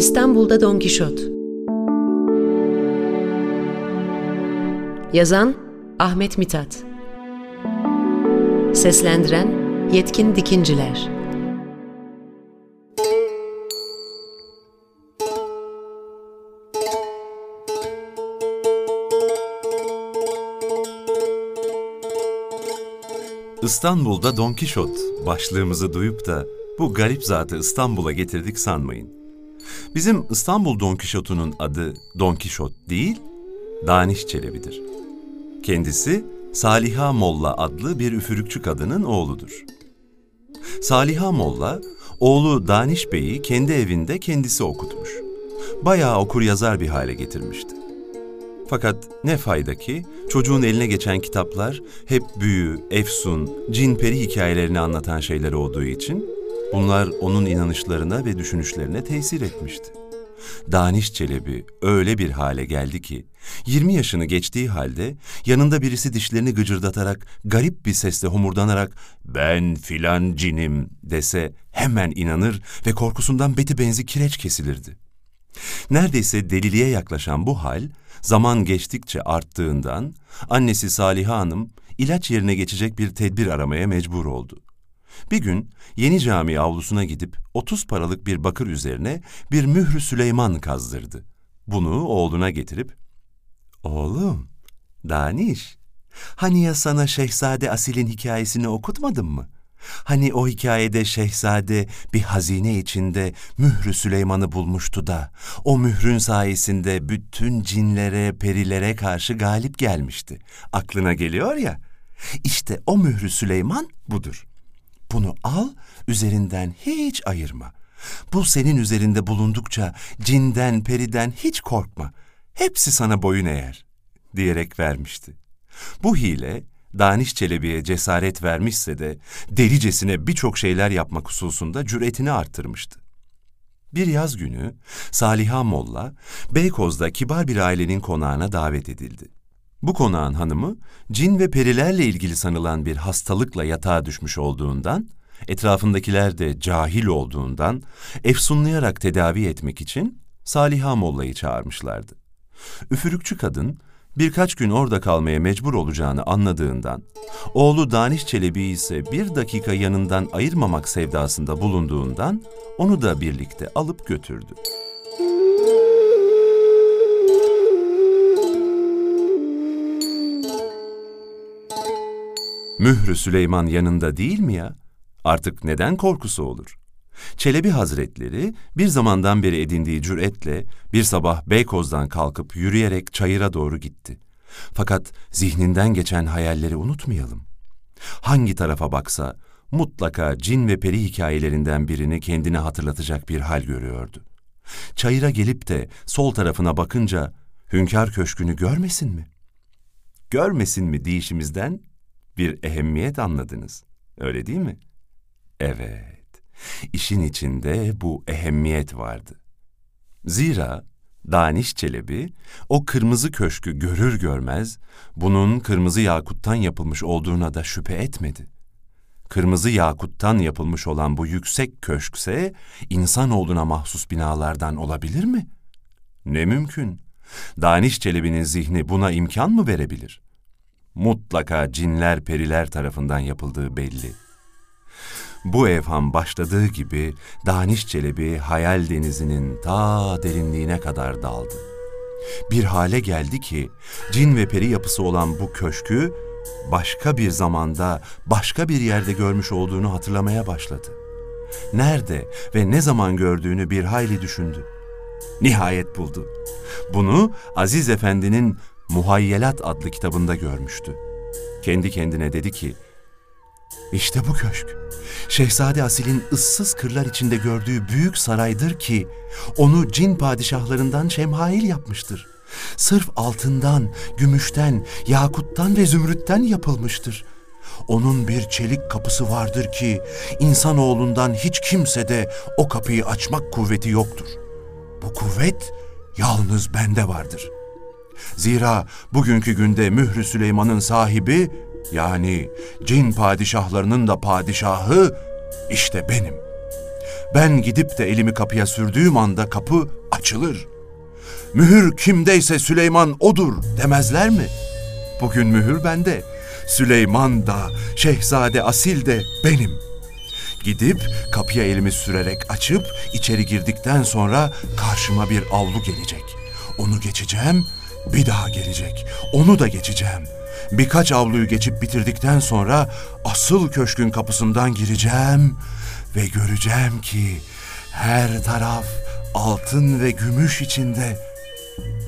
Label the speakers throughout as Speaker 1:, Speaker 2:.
Speaker 1: İstanbul'da Don Kişot Yazan Ahmet Mithat. Seslendiren Yetkin Dikinciler.
Speaker 2: İstanbul'da Don Kişot başlığımızı duyup da bu garip zatı İstanbul'a getirdik sanmayın. Bizim İstanbul Don Kişot'unun adı Don Kişot değil, Daniş Çelebi'dir. Kendisi Saliha Molla adlı bir üfürükçü kadının oğludur. Saliha Molla, oğlu Daniş Bey'i kendi evinde kendisi okutmuş. Bayağı okur yazar bir hale getirmişti. Fakat ne fayda ki çocuğun eline geçen kitaplar hep büyü, efsun, cin peri hikayelerini anlatan şeyler olduğu için bunlar onun inanışlarına ve düşünüşlerine tesir etmişti. Daniş Çelebi öyle bir hale geldi ki 20 yaşını geçtiği halde yanında birisi dişlerini gıcırdatarak garip bir sesle homurdanarak ben filan cinim dese hemen inanır ve korkusundan beti benzi kireç kesilirdi. Neredeyse deliliğe yaklaşan bu hal zaman geçtikçe arttığından annesi Saliha Hanım ilaç yerine geçecek bir tedbir aramaya mecbur oldu. Bir gün yeni cami avlusuna gidip 30 paralık bir bakır üzerine bir mührü Süleyman kazdırdı. Bunu oğluna getirip, ''Oğlum, Daniş, hani ya sana Şehzade Asil'in hikayesini okutmadım mı?'' Hani o hikayede şehzade bir hazine içinde mührü Süleyman'ı bulmuştu da o mührün sayesinde bütün cinlere, perilere karşı galip gelmişti. Aklına geliyor ya. İşte o mührü Süleyman budur. Bunu al, üzerinden hiç ayırma. Bu senin üzerinde bulundukça cinden, periden hiç korkma. Hepsi sana boyun eğer, diyerek vermişti. Bu hile Daniş Çelebi'ye cesaret vermişse de delicesine birçok şeyler yapmak hususunda cüretini arttırmıştı. Bir yaz günü Saliha Molla, Beykoz'da kibar bir ailenin konağına davet edildi. Bu konağın hanımı, cin ve perilerle ilgili sanılan bir hastalıkla yatağa düşmüş olduğundan, etrafındakiler de cahil olduğundan, efsunlayarak tedavi etmek için Saliha Molla'yı çağırmışlardı. Üfürükçü kadın, birkaç gün orada kalmaya mecbur olacağını anladığından, oğlu Daniş Çelebi ise bir dakika yanından ayırmamak sevdasında bulunduğundan onu da birlikte alıp götürdü. Mührü Süleyman yanında değil mi ya? Artık neden korkusu olur? Çelebi Hazretleri bir zamandan beri edindiği cüretle bir sabah Beykoz'dan kalkıp yürüyerek çayıra doğru gitti. Fakat zihninden geçen hayalleri unutmayalım. Hangi tarafa baksa mutlaka cin ve peri hikayelerinden birini kendine hatırlatacak bir hal görüyordu. Çayıra gelip de sol tarafına bakınca Hünkar Köşkü'nü görmesin mi? Görmesin mi deyişimizden bir ehemmiyet anladınız. Öyle değil mi? Evet. İşin içinde bu ehemmiyet vardı. Zira Daniş Çelebi o kırmızı köşkü görür görmez bunun kırmızı yakuttan yapılmış olduğuna da şüphe etmedi. Kırmızı yakuttan yapılmış olan bu yüksek köşkse insanoğluna mahsus binalardan olabilir mi? Ne mümkün. Daniş Çelebi'nin zihni buna imkan mı verebilir? Mutlaka cinler periler tarafından yapıldığı belli.'' Bu evham başladığı gibi Daniş Çelebi hayal denizinin ta derinliğine kadar daldı. Bir hale geldi ki cin ve peri yapısı olan bu köşkü başka bir zamanda başka bir yerde görmüş olduğunu hatırlamaya başladı. Nerede ve ne zaman gördüğünü bir hayli düşündü. Nihayet buldu. Bunu Aziz Efendi'nin Muhayyelat adlı kitabında görmüştü. Kendi kendine dedi ki, işte bu köşk. Şehzade Asil'in ıssız kırlar içinde gördüğü büyük saraydır ki onu cin padişahlarından şemhail yapmıştır. Sırf altından, gümüşten, yakuttan ve zümrütten yapılmıştır. Onun bir çelik kapısı vardır ki insanoğlundan hiç kimse de o kapıyı açmak kuvveti yoktur. Bu kuvvet yalnız bende vardır. Zira bugünkü günde Mührü Süleyman'ın sahibi yani cin padişahlarının da padişahı işte benim.
Speaker 3: Ben gidip de elimi kapıya sürdüğüm anda kapı açılır. Mühür kimdeyse Süleyman odur demezler mi? Bugün mühür bende. Süleyman da, Şehzade Asil de benim. Gidip kapıya elimi sürerek açıp içeri girdikten sonra karşıma bir avlu gelecek. Onu geçeceğim, bir daha gelecek. Onu da geçeceğim. Birkaç avluyu geçip bitirdikten sonra asıl köşkün kapısından gireceğim ve göreceğim ki her taraf altın ve gümüş içinde.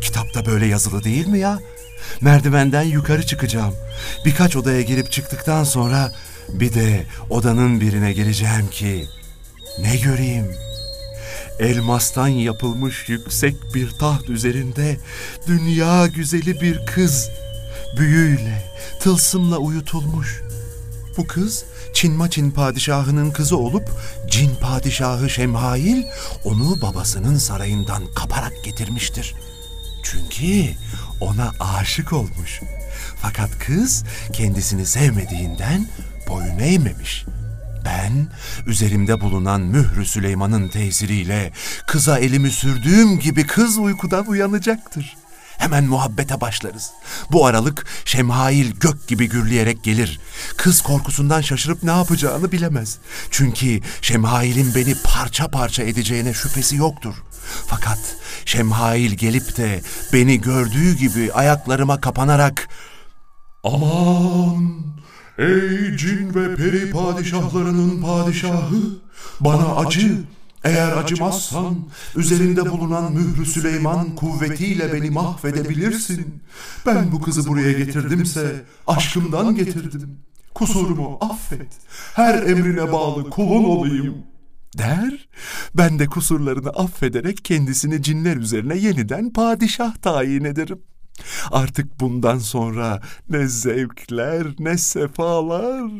Speaker 3: Kitapta böyle yazılı değil mi ya? Merdivenden yukarı çıkacağım. Birkaç odaya girip çıktıktan sonra bir de odanın birine gireceğim ki ne göreyim? Elmastan yapılmış yüksek bir taht üzerinde dünya güzeli bir kız büyüyle, tılsımla uyutulmuş. Bu kız Çinmaçin padişahının kızı olup cin padişahı Şemhail onu babasının sarayından kaparak getirmiştir. Çünkü ona aşık olmuş. Fakat kız kendisini sevmediğinden boyun eğmemiş. Ben üzerimde bulunan mührü Süleyman'ın tesiriyle kıza elimi sürdüğüm gibi kız uykudan uyanacaktır. Hemen muhabbete başlarız. Bu aralık Şemhail gök gibi gürleyerek gelir. Kız korkusundan şaşırıp ne yapacağını bilemez. Çünkü Şemhail'in beni parça parça edeceğine şüphesi yoktur. Fakat Şemhail gelip de beni gördüğü gibi ayaklarıma kapanarak Aman ey cin ve peri padişahlarının padişahı bana acı eğer acımazsan üzerinde bulunan mührü Süleyman kuvvetiyle beni mahvedebilirsin. Ben bu kızı buraya getirdimse aşkımdan getirdim. Kusurumu affet. Her emrine bağlı kulun olayım. Der, ben de kusurlarını affederek kendisini cinler üzerine yeniden padişah tayin ederim. Artık bundan sonra ne zevkler ne sefalar.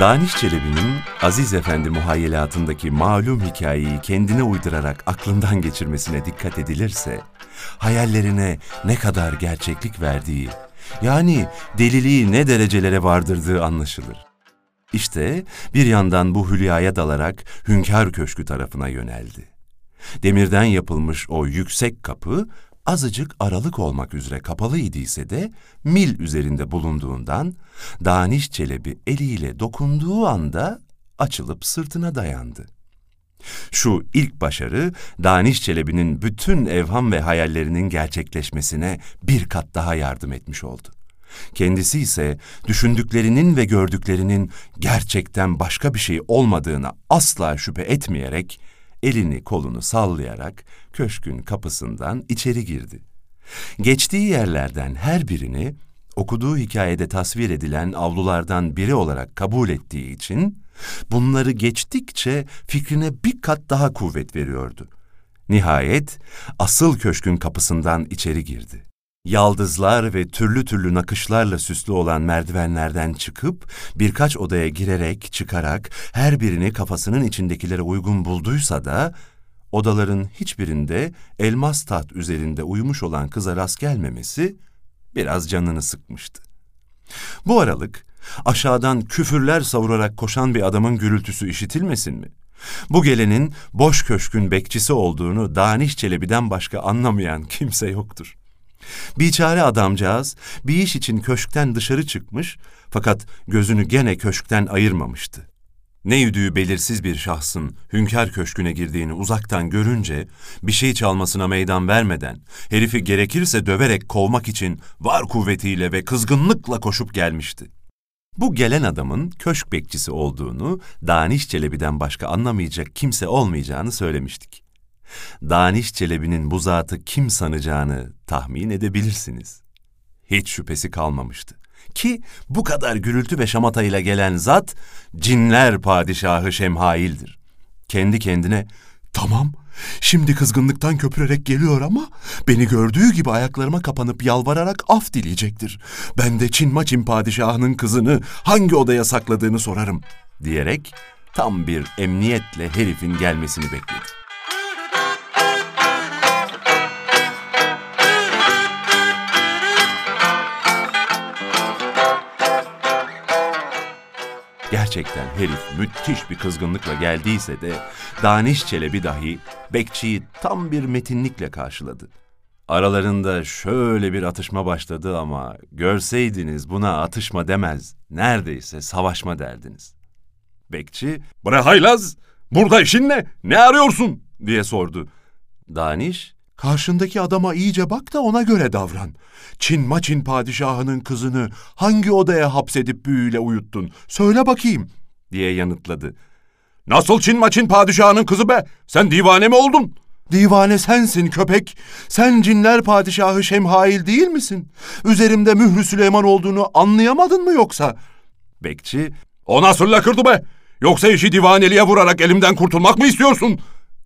Speaker 2: Daniş Çelebi'nin Aziz Efendi muhayyelatındaki malum hikayeyi kendine uydurarak aklından geçirmesine dikkat edilirse, hayallerine ne kadar gerçeklik verdiği, yani deliliği ne derecelere vardırdığı anlaşılır. İşte bir yandan bu hülyaya dalarak Hünkâr Köşkü tarafına yöneldi. Demirden yapılmış o yüksek kapı azıcık aralık olmak üzere kapalı idiyse de mil üzerinde bulunduğundan Daniş Çelebi eliyle dokunduğu anda açılıp sırtına dayandı. Şu ilk başarı Daniş Çelebi'nin bütün evham ve hayallerinin gerçekleşmesine bir kat daha yardım etmiş oldu. Kendisi ise düşündüklerinin ve gördüklerinin gerçekten başka bir şey olmadığına asla şüphe etmeyerek elini kolunu sallayarak köşkün kapısından içeri girdi. Geçtiği yerlerden her birini okuduğu hikayede tasvir edilen avlulardan biri olarak kabul ettiği için bunları geçtikçe fikrine bir kat daha kuvvet veriyordu. Nihayet asıl köşkün kapısından içeri girdi. Yaldızlar ve türlü türlü nakışlarla süslü olan merdivenlerden çıkıp birkaç odaya girerek çıkarak her birini kafasının içindekilere uygun bulduysa da odaların hiçbirinde elmas taht üzerinde uyumuş olan kıza rast gelmemesi biraz canını sıkmıştı. Bu aralık aşağıdan küfürler savurarak koşan bir adamın gürültüsü işitilmesin mi? Bu gelenin boş köşkün bekçisi olduğunu Daniş Çelebi'den başka anlamayan kimse yoktur. Biçare adamcağız bir iş için köşkten dışarı çıkmış fakat gözünü gene köşkten ayırmamıştı. Ne yüdüğü belirsiz bir şahsın hünkâr köşküne girdiğini uzaktan görünce bir şey çalmasına meydan vermeden herifi gerekirse döverek kovmak için var kuvvetiyle ve kızgınlıkla koşup gelmişti. Bu gelen adamın köşk bekçisi olduğunu Daniş Çelebi'den başka anlamayacak kimse olmayacağını söylemiştik. Daniş Çelebi'nin bu zatı kim sanacağını tahmin edebilirsiniz. Hiç şüphesi kalmamıştı. Ki bu kadar gürültü ve şamatayla gelen zat cinler padişahı Şemhail'dir. Kendi kendine tamam şimdi kızgınlıktan köpürerek geliyor ama beni gördüğü gibi ayaklarıma kapanıp yalvararak af dileyecektir. Ben de Çin Maçin padişahının kızını hangi odaya sakladığını sorarım diyerek tam bir emniyetle herifin gelmesini bekledi. Gerçekten herif müthiş bir kızgınlıkla geldiyse de Daniş Çelebi dahi bekçiyi tam bir metinlikle karşıladı. Aralarında şöyle bir atışma başladı ama görseydiniz buna atışma demez, neredeyse savaşma derdiniz. Bekçi, ''Bre haylaz, burada işin ne, ne arıyorsun?'' diye sordu. Daniş,
Speaker 3: Karşındaki adama iyice bak da ona göre davran. Çin Maçin padişahının kızını hangi odaya hapsedip büyüyle uyuttun? Söyle bakayım.
Speaker 2: diye yanıtladı.
Speaker 3: Nasıl Çin Maçin padişahının kızı be? Sen divane mi oldun? Divane sensin köpek. Sen cinler padişahı Şemhail değil misin? Üzerimde mührü Süleyman olduğunu anlayamadın mı yoksa?
Speaker 2: Bekçi,
Speaker 3: O nasıl lakırdı be? Yoksa işi divaneliğe vurarak elimden kurtulmak mı istiyorsun?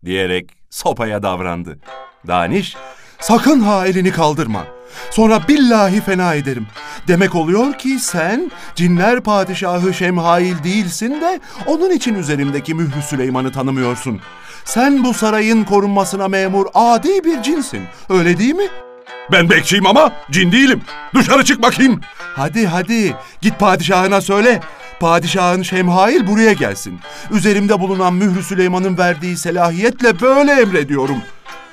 Speaker 2: diyerek sopaya davrandı. Daniş,
Speaker 3: Sakın ha elini kaldırma. Sonra billahi fena ederim. Demek oluyor ki sen cinler padişahı Şemhail değilsin de onun için üzerimdeki mührü Süleyman'ı tanımıyorsun. Sen bu sarayın korunmasına memur adi bir cinsin. Öyle değil mi? Ben bekçiyim ama cin değilim. Dışarı çık bakayım. Hadi hadi git padişahına söyle. Padişahın Şemhail buraya gelsin. Üzerimde bulunan mührü Süleyman'ın verdiği selahiyetle böyle emrediyorum.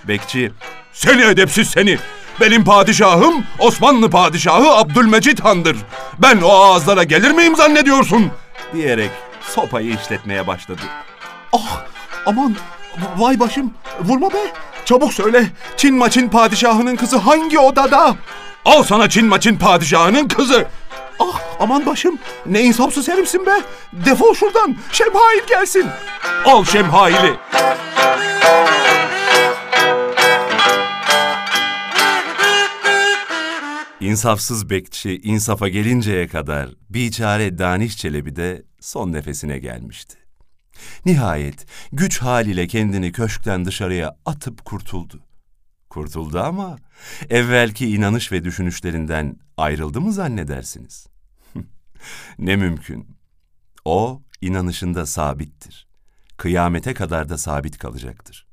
Speaker 2: Bekçi,
Speaker 3: Seni edepsiz seni! Benim padişahım Osmanlı padişahı Abdülmecit Han'dır. Ben o ağızlara gelir miyim zannediyorsun?
Speaker 2: diyerek sopayı işletmeye başladı.
Speaker 3: Ah aman vay başım vurma be. Çabuk söyle Çin maçın padişahının kızı hangi odada? Al sana Çin maçın padişahının kızı. Ah aman başım ne insafsız herifsin be. Defol şuradan Şemhail gelsin. Al Şemhail'i.
Speaker 2: İnsafsız bekçi insafa gelinceye kadar biçare Daniş Çelebi de son nefesine gelmişti. Nihayet güç haliyle kendini köşkten dışarıya atıp kurtuldu. Kurtuldu ama evvelki inanış ve düşünüşlerinden ayrıldı mı zannedersiniz? ne mümkün. O inanışında sabittir. Kıyamete kadar da sabit kalacaktır.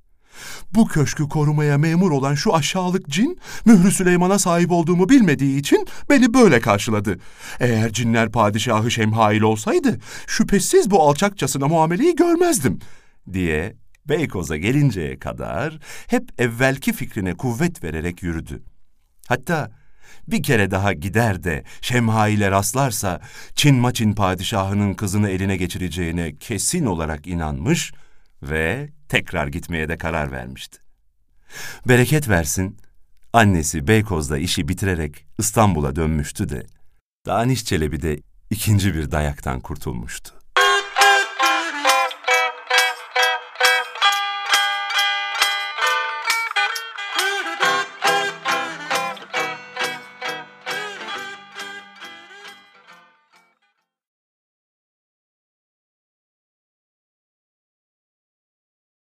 Speaker 3: Bu köşkü korumaya memur olan şu aşağılık cin, Mührü Süleyman'a sahip olduğumu bilmediği için beni böyle karşıladı. Eğer cinler padişahı Şemhail olsaydı, şüphesiz bu alçakçasına muameleyi görmezdim.
Speaker 2: diye Beykoz'a gelinceye kadar hep evvelki fikrine kuvvet vererek yürüdü. Hatta bir kere daha gider de Şemhail'e rastlarsa Çin Maçin padişahının kızını eline geçireceğine kesin olarak inanmış ve tekrar gitmeye de karar vermişti. Bereket versin, annesi Beykoz'da işi bitirerek İstanbul'a dönmüştü de Daniş Çelebi de ikinci bir dayaktan kurtulmuştu.